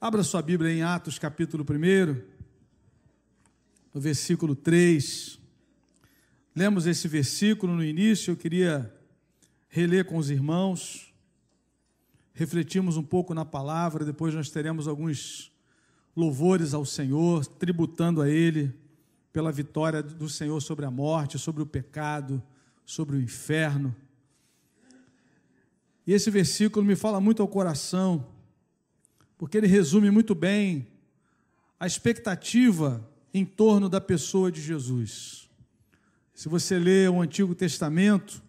Abra sua Bíblia em Atos, capítulo 1, no versículo 3. Lemos esse versículo no início, eu queria reler com os irmãos, refletimos um pouco na palavra, depois nós teremos alguns louvores ao Senhor, tributando a Ele pela vitória do Senhor sobre a morte, sobre o pecado, sobre o inferno. E esse versículo me fala muito ao coração porque ele resume muito bem a expectativa em torno da pessoa de Jesus. Se você ler o Antigo Testamento,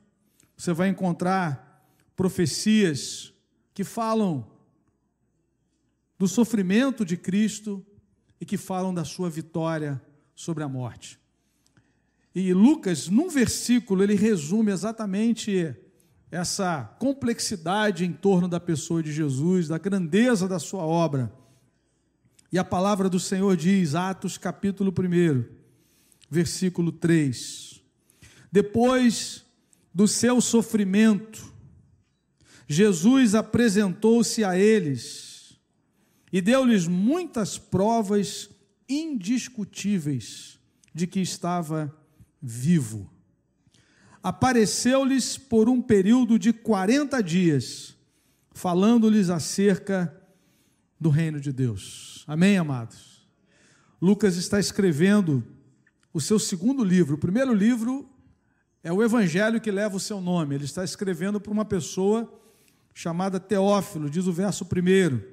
você vai encontrar profecias que falam do sofrimento de Cristo e que falam da sua vitória sobre a morte. E Lucas, num versículo, ele resume exatamente essa complexidade em torno da pessoa de Jesus, da grandeza da sua obra. E a palavra do Senhor diz, Atos capítulo 1, versículo 3: Depois do seu sofrimento, Jesus apresentou-se a eles e deu-lhes muitas provas indiscutíveis de que estava vivo apareceu-lhes por um período de 40 dias, falando-lhes acerca do reino de Deus. Amém, amados? Lucas está escrevendo o seu segundo livro. O primeiro livro é o Evangelho que leva o seu nome. Ele está escrevendo para uma pessoa chamada Teófilo, diz o verso primeiro.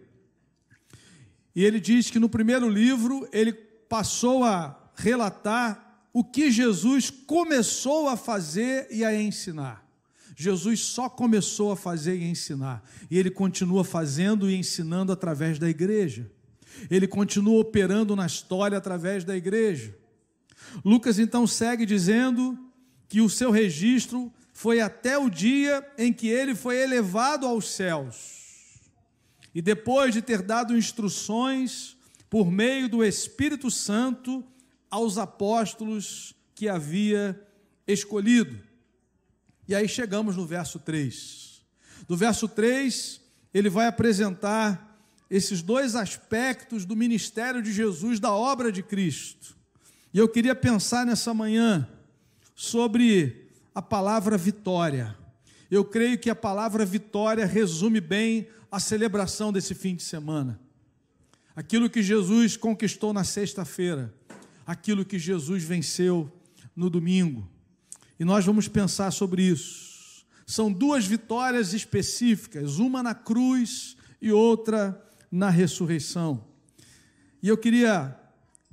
E ele diz que no primeiro livro ele passou a relatar o que Jesus começou a fazer e a ensinar. Jesus só começou a fazer e a ensinar, e ele continua fazendo e ensinando através da igreja. Ele continua operando na história através da igreja. Lucas então segue dizendo que o seu registro foi até o dia em que ele foi elevado aos céus. E depois de ter dado instruções por meio do Espírito Santo aos apóstolos que havia escolhido. E aí chegamos no verso 3. Do verso 3, ele vai apresentar esses dois aspectos do ministério de Jesus, da obra de Cristo. E eu queria pensar nessa manhã sobre a palavra vitória. Eu creio que a palavra vitória resume bem a celebração desse fim de semana. Aquilo que Jesus conquistou na sexta-feira aquilo que Jesus venceu no domingo. E nós vamos pensar sobre isso. São duas vitórias específicas, uma na cruz e outra na ressurreição. E eu queria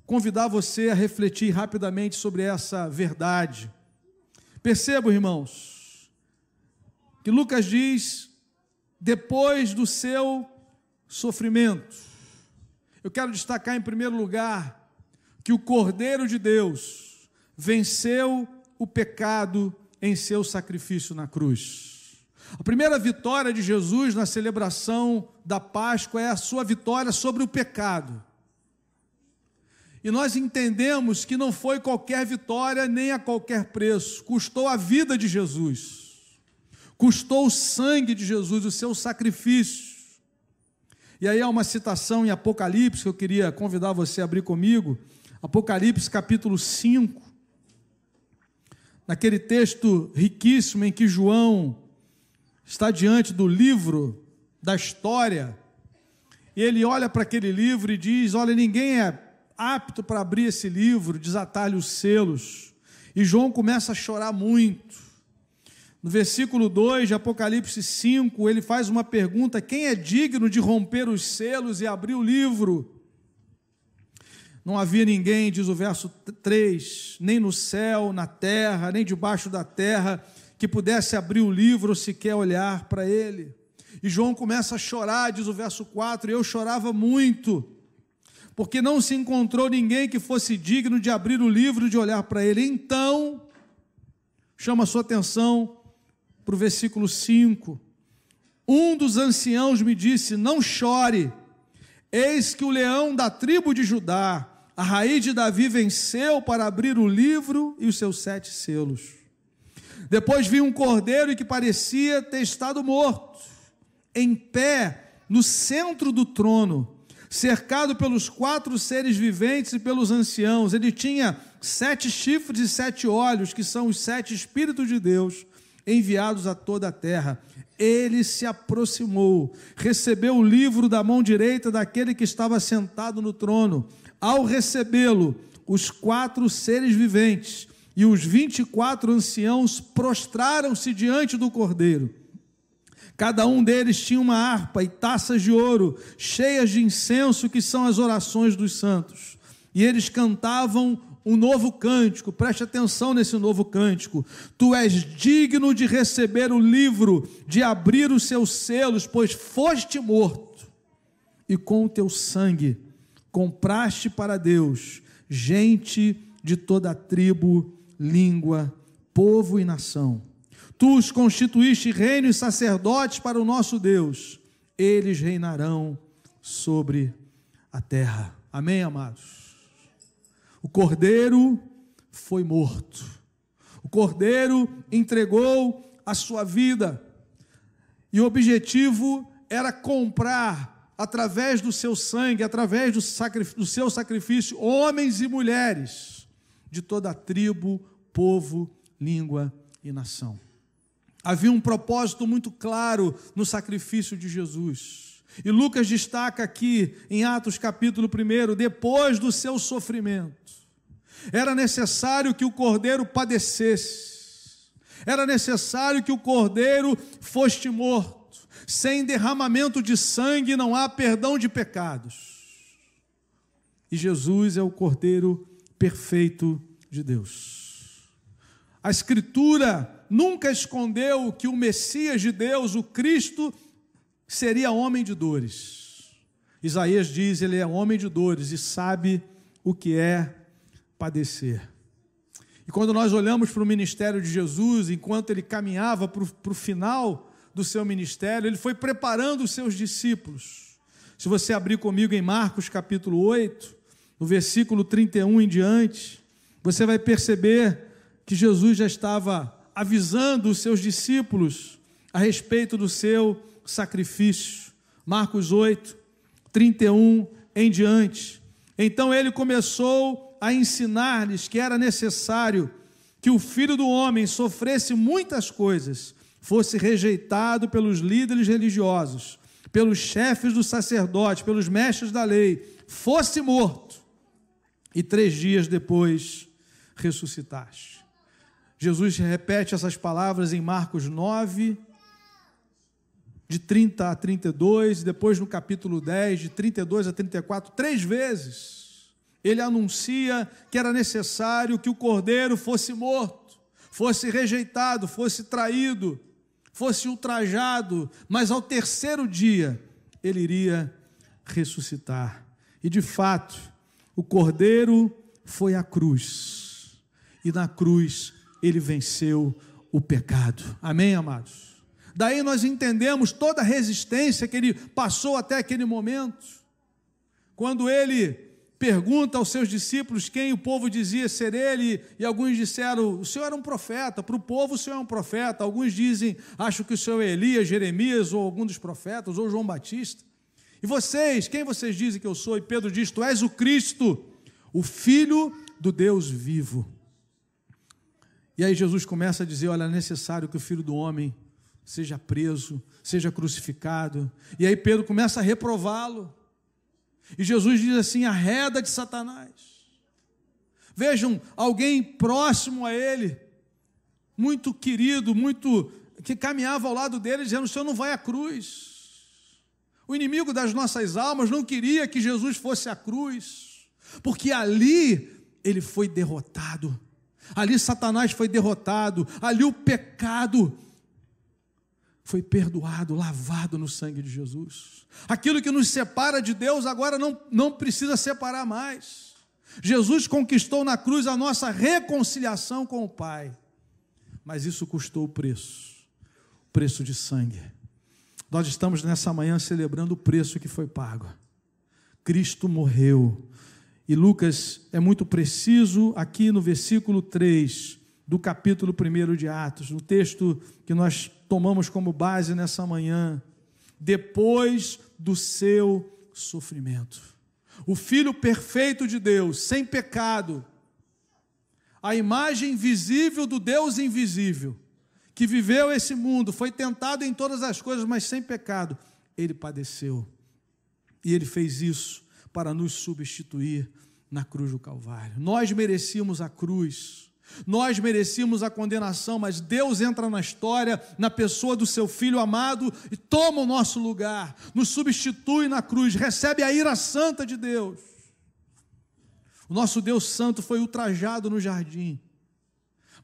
convidar você a refletir rapidamente sobre essa verdade. Percebam, irmãos, que Lucas diz, depois do seu sofrimento. Eu quero destacar em primeiro lugar que o Cordeiro de Deus venceu o pecado em seu sacrifício na cruz. A primeira vitória de Jesus na celebração da Páscoa é a sua vitória sobre o pecado. E nós entendemos que não foi qualquer vitória nem a qualquer preço, custou a vida de Jesus, custou o sangue de Jesus, o seu sacrifício. E aí há uma citação em Apocalipse que eu queria convidar você a abrir comigo, Apocalipse capítulo 5, naquele texto riquíssimo em que João está diante do livro da história, e ele olha para aquele livro e diz: Olha, ninguém é apto para abrir esse livro, desatar-lhe os selos. E João começa a chorar muito. No versículo 2 de Apocalipse 5, ele faz uma pergunta: quem é digno de romper os selos e abrir o livro? Não havia ninguém, diz o verso 3, nem no céu, na terra, nem debaixo da terra, que pudesse abrir o livro sequer olhar para ele. E João começa a chorar, diz o verso 4, e eu chorava muito, porque não se encontrou ninguém que fosse digno de abrir o livro de olhar para ele. Então, chama a sua atenção para o versículo 5. Um dos anciãos me disse: Não chore, eis que o leão da tribo de Judá, a raiz de Davi venceu para abrir o livro e os seus sete selos. Depois vi um cordeiro que parecia ter estado morto, em pé, no centro do trono, cercado pelos quatro seres viventes e pelos anciãos. Ele tinha sete chifres e sete olhos, que são os sete Espíritos de Deus enviados a toda a terra. Ele se aproximou, recebeu o livro da mão direita daquele que estava sentado no trono. Ao recebê-lo, os quatro seres viventes e os vinte e quatro anciãos prostraram-se diante do cordeiro. Cada um deles tinha uma harpa e taças de ouro, cheias de incenso, que são as orações dos santos. E eles cantavam um novo cântico, preste atenção nesse novo cântico. Tu és digno de receber o livro, de abrir os seus selos, pois foste morto, e com o teu sangue compraste para Deus gente de toda a tribo, língua, povo e nação. Tu os constituíste reino e sacerdotes para o nosso Deus, eles reinarão sobre a terra. Amém, amados? O cordeiro foi morto, o cordeiro entregou a sua vida, e o objetivo era comprar, através do seu sangue, através do, do seu sacrifício, homens e mulheres de toda a tribo, povo, língua e nação. Havia um propósito muito claro no sacrifício de Jesus. E Lucas destaca aqui, em Atos capítulo 1, depois do seu sofrimento, era necessário que o cordeiro padecesse, era necessário que o cordeiro fosse morto. Sem derramamento de sangue não há perdão de pecados. E Jesus é o cordeiro perfeito de Deus. A Escritura nunca escondeu que o Messias de Deus, o Cristo, seria homem de dores. Isaías diz: ele é homem de dores e sabe o que é padecer. E quando nós olhamos para o ministério de Jesus, enquanto ele caminhava para o, final do seu ministério, ele foi preparando os seus discípulos. Se você abrir comigo em Marcos capítulo 8, no versículo 31 em diante, você vai perceber que Jesus já estava avisando os seus discípulos a respeito do seu sacrifício. Marcos 8, 31 em diante. Então ele começou a ensinar-lhes que era necessário que o filho do homem sofresse muitas coisas, fosse rejeitado pelos líderes religiosos, pelos chefes dos sacerdotes, pelos mestres da lei, fosse morto e três dias depois ressuscitaste. Jesus repete essas palavras em Marcos 9, de 30 a 32, depois no capítulo 10, de 32 a 34, três vezes. Ele anuncia que era necessário que o cordeiro fosse morto, fosse rejeitado, fosse traído, fosse ultrajado, mas ao terceiro dia ele iria ressuscitar. E de fato, o cordeiro foi à cruz, e na cruz ele venceu o pecado. Amém, amados? Daí nós entendemos toda a resistência que ele passou até aquele momento. Quando ele pergunta aos seus discípulos quem o povo dizia ser ele, e alguns disseram: O senhor era um profeta. Para o povo, o senhor é um profeta. Alguns dizem: Acho que o senhor é Elias, Jeremias, ou algum dos profetas, ou João Batista. E vocês, quem vocês dizem que eu sou? E Pedro diz: Tu és o Cristo, o Filho do Deus vivo. E aí Jesus começa a dizer: olha, é necessário que o filho do homem seja preso, seja crucificado. E aí Pedro começa a reprová-lo. E Jesus diz assim: arreda de Satanás. Vejam, alguém próximo a ele, muito querido, muito que caminhava ao lado dele, dizendo: o Senhor não vai à cruz. O inimigo das nossas almas não queria que Jesus fosse à cruz, porque ali ele foi derrotado ali Satanás foi derrotado, ali o pecado foi perdoado, lavado no sangue de Jesus. Aquilo que nos separa de Deus agora não, não precisa separar mais. Jesus conquistou na cruz a nossa reconciliação com o Pai, mas isso custou o preço o preço de sangue. Nós estamos nessa manhã celebrando o preço que foi pago. Cristo morreu e Lucas é muito preciso aqui no versículo 3 do capítulo 1 de Atos, no texto que nós tomamos como base nessa manhã. Depois do seu sofrimento. O Filho perfeito de Deus, sem pecado, a imagem visível do Deus invisível, que viveu esse mundo, foi tentado em todas as coisas, mas sem pecado, ele padeceu. E ele fez isso para nos substituir na cruz do Calvário. Nós merecíamos a cruz. Nós merecíamos a condenação, mas Deus entra na história, na pessoa do seu filho amado, e toma o nosso lugar, nos substitui na cruz, recebe a ira santa de Deus. O nosso Deus Santo foi ultrajado no jardim,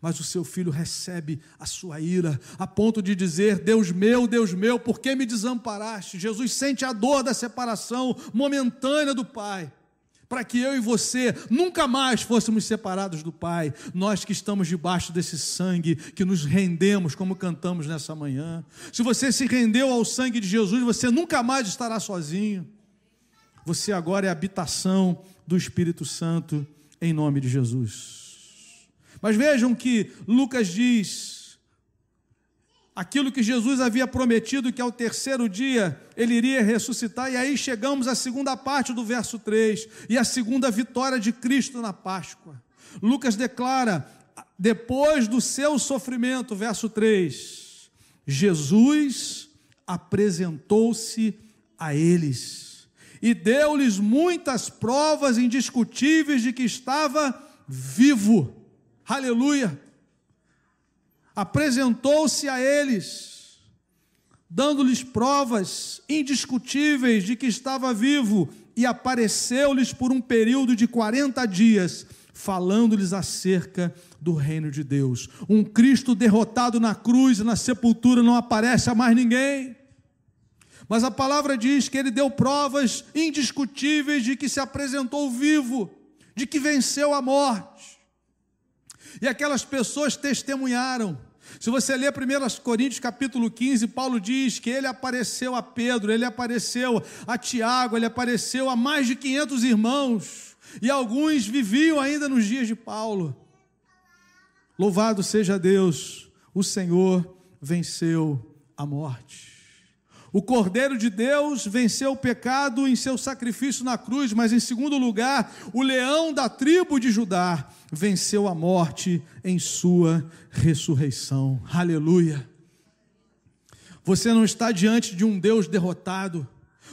mas o seu filho recebe a sua ira, a ponto de dizer: Deus meu, Deus meu, por que me desamparaste? Jesus sente a dor da separação momentânea do Pai para que eu e você nunca mais fôssemos separados do Pai, nós que estamos debaixo desse sangue, que nos rendemos, como cantamos nessa manhã. Se você se rendeu ao sangue de Jesus, você nunca mais estará sozinho. Você agora é habitação do Espírito Santo, em nome de Jesus. Mas vejam que Lucas diz aquilo que Jesus havia prometido, que ao terceiro dia ele iria ressuscitar, e aí chegamos à segunda parte do verso 3, e a segunda vitória de Cristo na Páscoa. Lucas declara, depois do seu sofrimento, verso 3, Jesus apresentou-se a eles e deu-lhes muitas provas indiscutíveis de que estava vivo. Aleluia! Apresentou-se a eles, dando-lhes provas indiscutíveis de que estava vivo, e apareceu-lhes por um período de 40 dias, falando-lhes acerca do reino de Deus. Um Cristo derrotado na cruz e na sepultura não aparece a mais ninguém. Mas a palavra diz que ele deu provas indiscutíveis de que se apresentou vivo, de que venceu a morte. E aquelas pessoas testemunharam se você ler 1 Coríntios capítulo 15, Paulo diz que ele apareceu a Pedro, ele apareceu a Tiago, ele apareceu a mais de 500 irmãos, e alguns viviam ainda nos dias de Paulo. Louvado seja Deus, o Senhor venceu a morte. O Cordeiro de Deus venceu o pecado em seu sacrifício na cruz, mas em segundo lugar, o leão da tribo de Judá venceu a morte em sua ressurreição. Aleluia. Você não está diante de um Deus derrotado.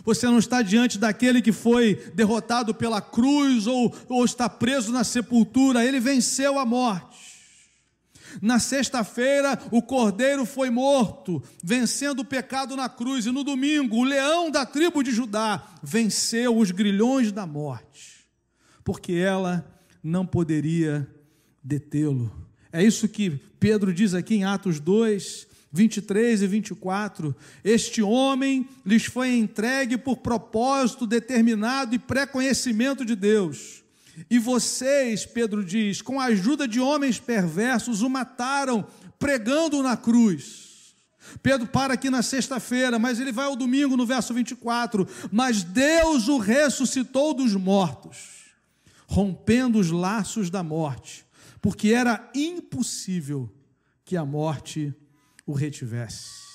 Você não está diante daquele que foi derrotado pela cruz ou, ou está preso na sepultura. Ele venceu a morte. Na sexta-feira, o cordeiro foi morto, vencendo o pecado na cruz. E no domingo, o leão da tribo de Judá venceu os grilhões da morte, porque ela não poderia detê-lo. É isso que Pedro diz aqui em Atos 2, 23 e 24. Este homem lhes foi entregue por propósito determinado e pré-conhecimento de Deus e vocês, Pedro diz, com a ajuda de homens perversos, o mataram pregando na cruz. Pedro para aqui na sexta-feira, mas ele vai ao domingo no verso 24. Mas Deus o ressuscitou dos mortos, rompendo os laços da morte, porque era impossível que a morte o retivesse.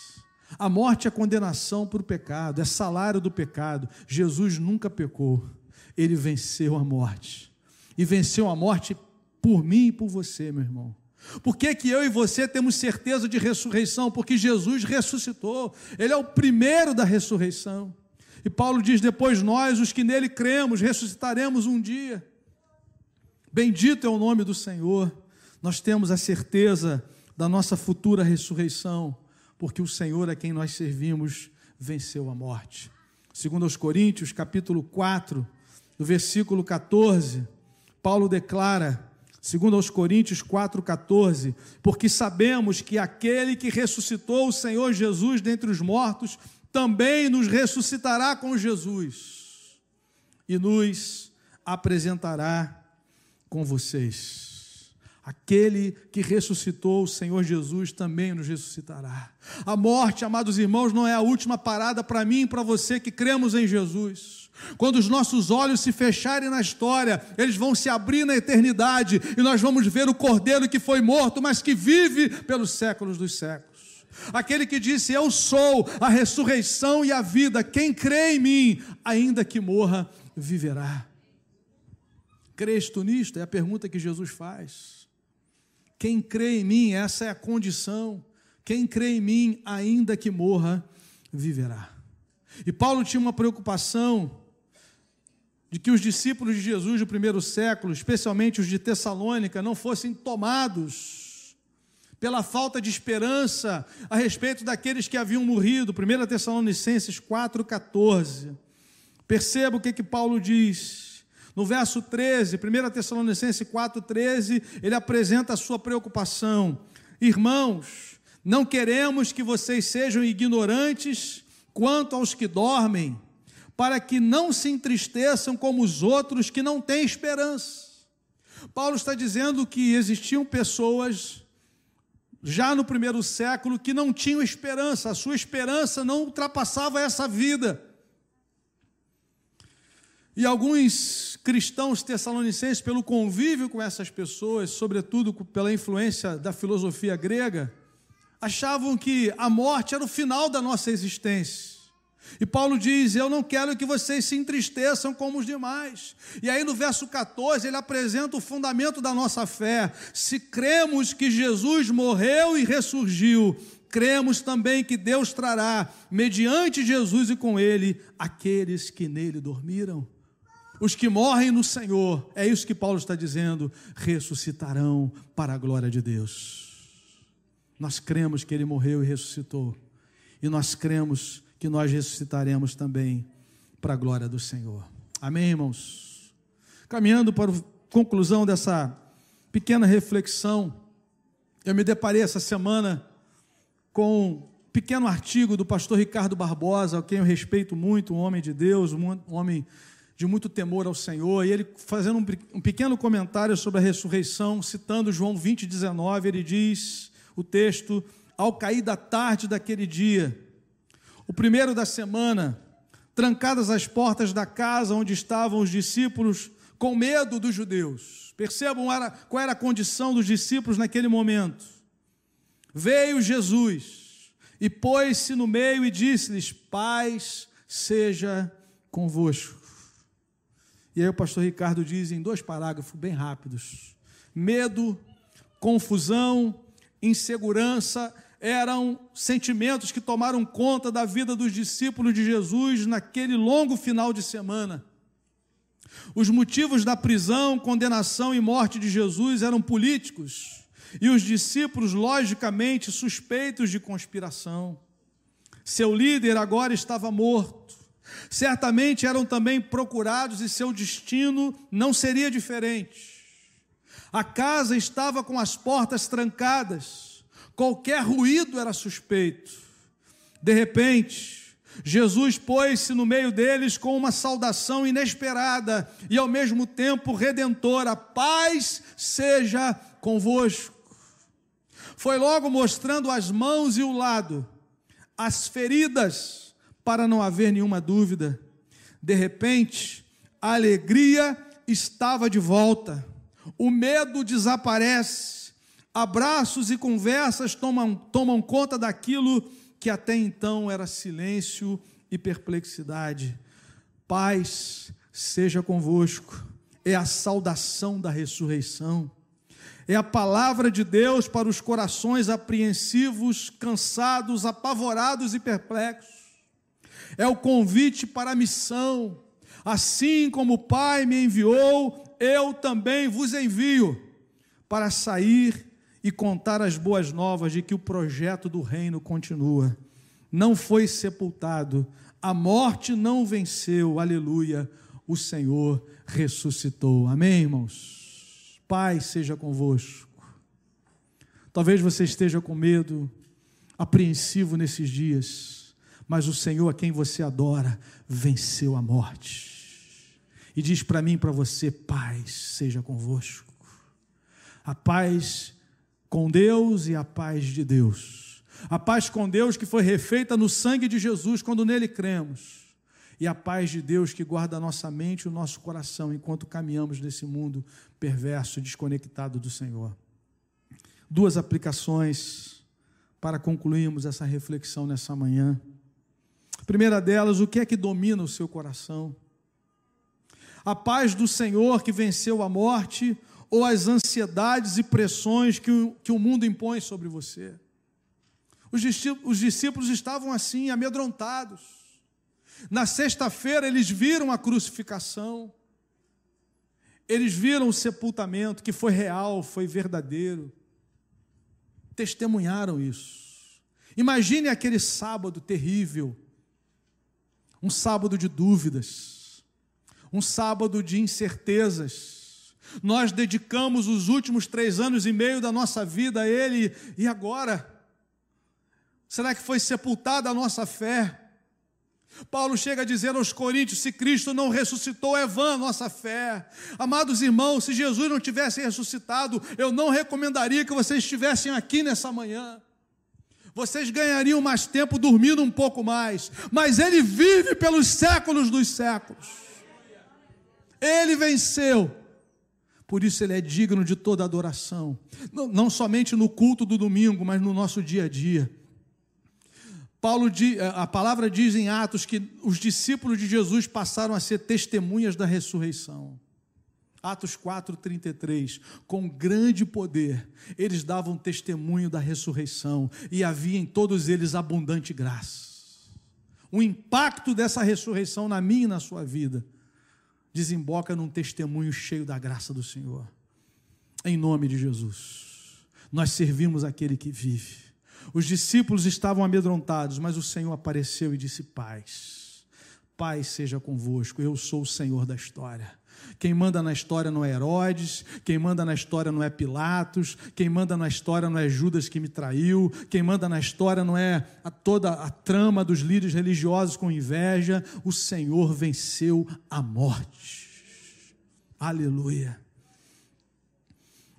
A morte é condenação por pecado, é salário do pecado. Jesus nunca pecou, ele venceu a morte e venceu a morte por mim e por você, meu irmão. Por que, que eu e você temos certeza de ressurreição? Porque Jesus ressuscitou, Ele é o primeiro da ressurreição. E Paulo diz: depois nós, os que nele cremos, ressuscitaremos um dia. Bendito é o nome do Senhor. Nós temos a certeza da nossa futura ressurreição, porque o Senhor a quem nós servimos venceu a morte. Segundo aos Coríntios, capítulo 4, no versículo 14, Paulo declara, segundo aos Coríntios 4:14, porque sabemos que aquele que ressuscitou o Senhor Jesus dentre os mortos também nos ressuscitará com Jesus e nos apresentará com vocês. Aquele que ressuscitou o Senhor Jesus também nos ressuscitará. A morte, amados irmãos, não é a última parada para mim e para você que cremos em Jesus. Quando os nossos olhos se fecharem na história, eles vão se abrir na eternidade e nós vamos ver o cordeiro que foi morto, mas que vive pelos séculos dos séculos. Aquele que disse: Eu sou a ressurreição e a vida, quem crê em mim, ainda que morra, viverá. Crês tu nisto? É a pergunta que Jesus faz. Quem crê em mim, essa é a condição. Quem crê em mim, ainda que morra, viverá. E Paulo tinha uma preocupação de que os discípulos de Jesus do primeiro século, especialmente os de Tessalônica, não fossem tomados pela falta de esperança a respeito daqueles que haviam morrido. 1 Tessalonicenses 4,14. Perceba o que, que Paulo diz. No verso 13, 1 Tessalonicenses 4,13, ele apresenta a sua preocupação. Irmãos, não queremos que vocês sejam ignorantes quanto aos que dormem para que não se entristeçam como os outros que não têm esperança. Paulo está dizendo que existiam pessoas já no primeiro século que não tinham esperança, a sua esperança não ultrapassava essa vida. E alguns cristãos tessalonicenses, pelo convívio com essas pessoas, sobretudo pela influência da filosofia grega, achavam que a morte era o final da nossa existência. E Paulo diz: Eu não quero que vocês se entristeçam como os demais. E aí no verso 14 ele apresenta o fundamento da nossa fé. Se cremos que Jesus morreu e ressurgiu, cremos também que Deus trará, mediante Jesus e com ele, aqueles que nele dormiram. Os que morrem no Senhor, é isso que Paulo está dizendo, ressuscitarão para a glória de Deus. Nós cremos que ele morreu e ressuscitou. E nós cremos que nós ressuscitaremos também para a glória do Senhor. Amém, irmãos? Caminhando para a conclusão dessa pequena reflexão, eu me deparei essa semana com um pequeno artigo do pastor Ricardo Barbosa, a quem eu respeito muito, um homem de Deus, um homem de muito temor ao Senhor, e ele fazendo um pequeno comentário sobre a ressurreição, citando João 20, 19, ele diz o texto: Ao cair da tarde daquele dia, o primeiro da semana, trancadas as portas da casa onde estavam os discípulos, com medo dos judeus. Percebam qual era a condição dos discípulos naquele momento. Veio Jesus e pôs-se no meio e disse-lhes: Paz seja convosco. E aí o pastor Ricardo diz em dois parágrafos bem rápidos: medo, confusão, insegurança eram sentimentos que tomaram conta da vida dos discípulos de Jesus naquele longo final de semana. Os motivos da prisão, condenação e morte de Jesus eram políticos e os discípulos, logicamente, suspeitos de conspiração. Seu líder agora estava morto. Certamente eram também procurados e seu destino não seria diferente. A casa estava com as portas trancadas qualquer ruído era suspeito. De repente, Jesus pôs-se no meio deles com uma saudação inesperada e ao mesmo tempo redentora: paz seja convosco. Foi logo mostrando as mãos e o lado, as feridas, para não haver nenhuma dúvida. De repente, a alegria estava de volta, o medo desaparece, Abraços e conversas tomam, tomam conta daquilo que até então era silêncio e perplexidade. Paz seja convosco, é a saudação da ressurreição, é a palavra de Deus para os corações apreensivos, cansados, apavorados e perplexos, é o convite para a missão. Assim como o Pai me enviou, eu também vos envio para sair e contar as boas novas de que o projeto do reino continua. Não foi sepultado, a morte não venceu, aleluia, o Senhor ressuscitou. Amém, irmãos? Pai seja convosco. Talvez você esteja com medo, apreensivo nesses dias, mas o Senhor a quem você adora venceu a morte. E diz para mim e para você: paz seja convosco. A paz com Deus e a paz de Deus. A paz com Deus que foi refeita no sangue de Jesus quando nele cremos. E a paz de Deus que guarda a nossa mente e o nosso coração enquanto caminhamos nesse mundo perverso e desconectado do Senhor. Duas aplicações para concluirmos essa reflexão nessa manhã. A primeira delas, o que é que domina o seu coração? A paz do Senhor que venceu a morte ou as ansiedades e pressões que o, que o mundo impõe sobre você? Os discípulos, os discípulos estavam assim, amedrontados. Na sexta-feira, eles viram a crucificação, eles viram o sepultamento, que foi real, foi verdadeiro. Testemunharam isso. Imagine aquele sábado terrível, um sábado de dúvidas, um sábado de incertezas. Nós dedicamos os últimos três anos e meio da nossa vida a Ele, e agora? Será que foi sepultada a nossa fé? Paulo chega a dizer aos Coríntios: se Cristo não ressuscitou, é vã a nossa fé. Amados irmãos, se Jesus não tivesse ressuscitado, eu não recomendaria que vocês estivessem aqui nessa manhã. Vocês ganhariam mais tempo dormindo um pouco mais, mas Ele vive pelos séculos dos séculos. Ele venceu, por isso Ele é digno de toda adoração, não, não somente no culto do domingo, mas no nosso dia a dia. Paulo, eh, a palavra diz em Atos que os discípulos de Jesus passaram a ser testemunhas da ressurreição. Atos 4:33, com grande poder, eles davam testemunho da ressurreição e havia em todos eles abundante graça. O impacto dessa ressurreição na minha e na sua vida desemboca num testemunho cheio da graça do Senhor. Em nome de Jesus. Nós servimos aquele que vive. Os discípulos estavam amedrontados, mas o Senhor apareceu e disse: Paz, paz seja convosco, eu sou o Senhor da história. Quem manda na história não é Herodes, quem manda na história não é Pilatos, quem manda na história não é Judas que me traiu, quem manda na história não é a toda a trama dos líderes religiosos com inveja. O Senhor venceu a morte. Aleluia.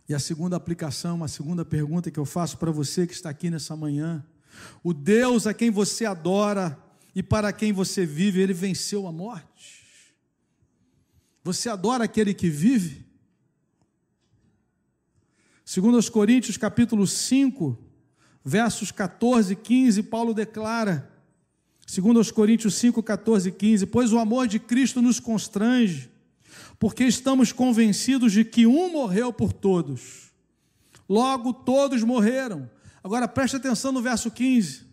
E a segunda aplicação, a segunda pergunta que eu faço para você que está aqui nessa manhã: o Deus a quem você adora e para quem você vive, ele venceu a morte. Você adora aquele que vive? Segundo os Coríntios, capítulo 5, versos 14 e 15, Paulo declara, segundo os Coríntios 5, 14 e 15, pois o amor de Cristo nos constrange, porque estamos convencidos de que um morreu por todos, logo todos morreram. Agora preste atenção no verso 15: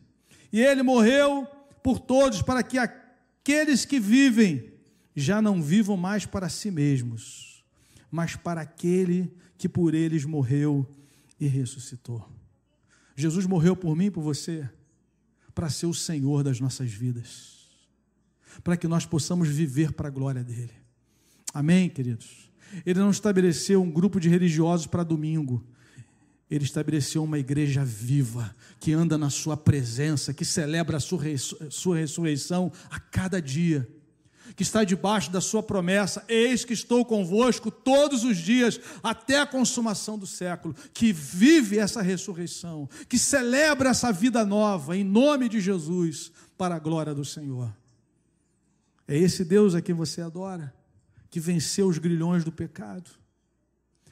e ele morreu por todos, para que aqueles que vivem já não vivam mais para si mesmos, mas para aquele que por eles morreu e ressuscitou. Jesus morreu por mim e por você, para ser o Senhor das nossas vidas, para que nós possamos viver para a glória dEle. Amém, queridos? Ele não estabeleceu um grupo de religiosos para domingo. Ele estabeleceu uma igreja viva, que anda na sua presença, que celebra a sua, sua ressurreição a cada dia, que está debaixo da sua promessa: Eis que estou convosco todos os dias, até a consumação do século, que vive essa ressurreição, que celebra essa vida nova, em nome de Jesus, para a glória do Senhor. É esse Deus a quem você adora que venceu os grilhões do pecado.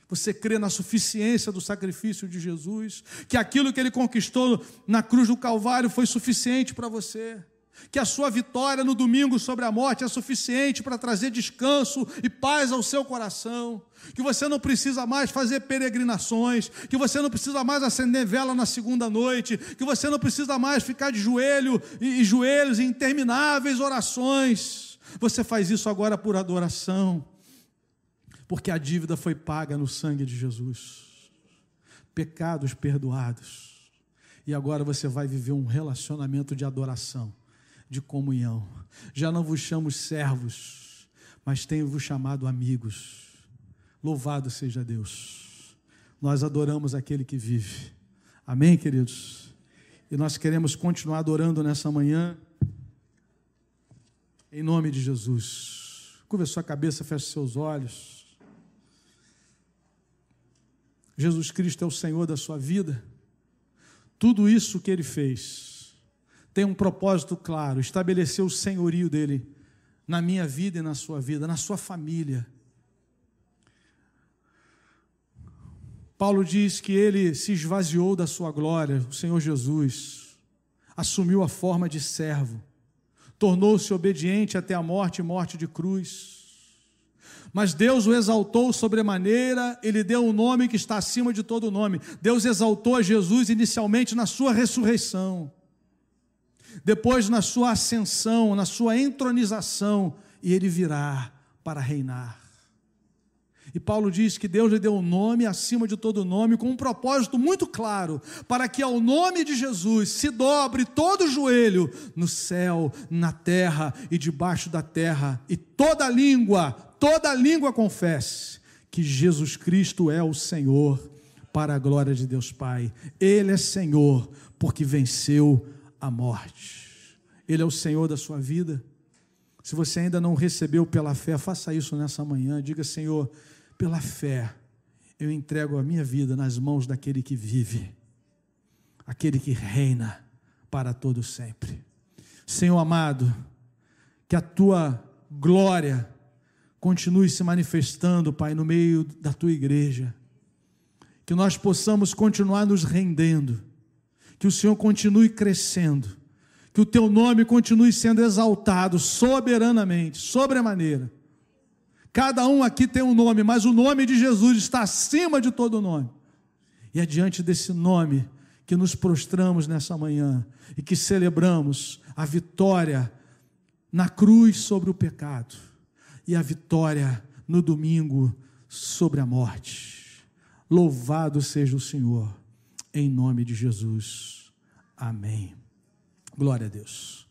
Você crê na suficiência do sacrifício de Jesus, que aquilo que ele conquistou na cruz do Calvário foi suficiente para você, que a sua vitória no domingo sobre a morte é suficiente para trazer descanso e paz ao seu coração, que você não precisa mais fazer peregrinações, que você não precisa mais acender vela na segunda noite, que você não precisa mais ficar de joelho e, e joelhos em intermináveis orações você faz isso agora por adoração, porque a dívida foi paga no sangue de Jesus. Pecados perdoados. E agora você vai viver um relacionamento de adoração, de comunhão. Já não vos chamo servos, mas tenho-vos chamado amigos. Louvado seja Deus. Nós adoramos aquele que vive. Amém, queridos? E nós queremos continuar adorando nessa manhã. Em nome de Jesus. Curva sua cabeça, feche seus olhos. Jesus Cristo é o Senhor da sua vida. Tudo isso que ele fez tem um propósito claro, estabeleceu o senhorio dele na minha vida e na sua vida, na sua família. Paulo diz que ele se esvaziou da sua glória, o Senhor Jesus, assumiu a forma de servo, tornou-se obediente até a morte e morte de cruz. Mas Deus o exaltou sobremaneira, ele deu um nome que está acima de todo nome. Deus exaltou a Jesus inicialmente na sua ressurreição, depois na sua ascensão, na sua entronização, e ele virá para reinar. E Paulo diz que Deus lhe deu um nome acima de todo nome, com um propósito muito claro, para que ao nome de Jesus se dobre todo joelho no céu, na terra e debaixo da terra, e toda língua, toda língua confesse que Jesus Cristo é o Senhor, para a glória de Deus Pai. Ele é Senhor, porque venceu a morte. Ele é o Senhor da sua vida. Se você ainda não recebeu pela fé, faça isso nessa manhã. Diga, Senhor, pela fé, eu entrego a minha vida nas mãos daquele que vive, aquele que reina para todo sempre. Senhor amado, que a tua glória continue se manifestando, Pai, no meio da tua igreja. Que nós possamos continuar nos rendendo. Que o Senhor continue crescendo. Que o teu nome continue sendo exaltado soberanamente, sobremaneira Cada um aqui tem um nome, mas o nome de Jesus está acima de todo nome. E é diante desse nome que nos prostramos nessa manhã e que celebramos a vitória na cruz sobre o pecado e a vitória no domingo sobre a morte. Louvado seja o Senhor, em nome de Jesus. Amém. Glória a Deus.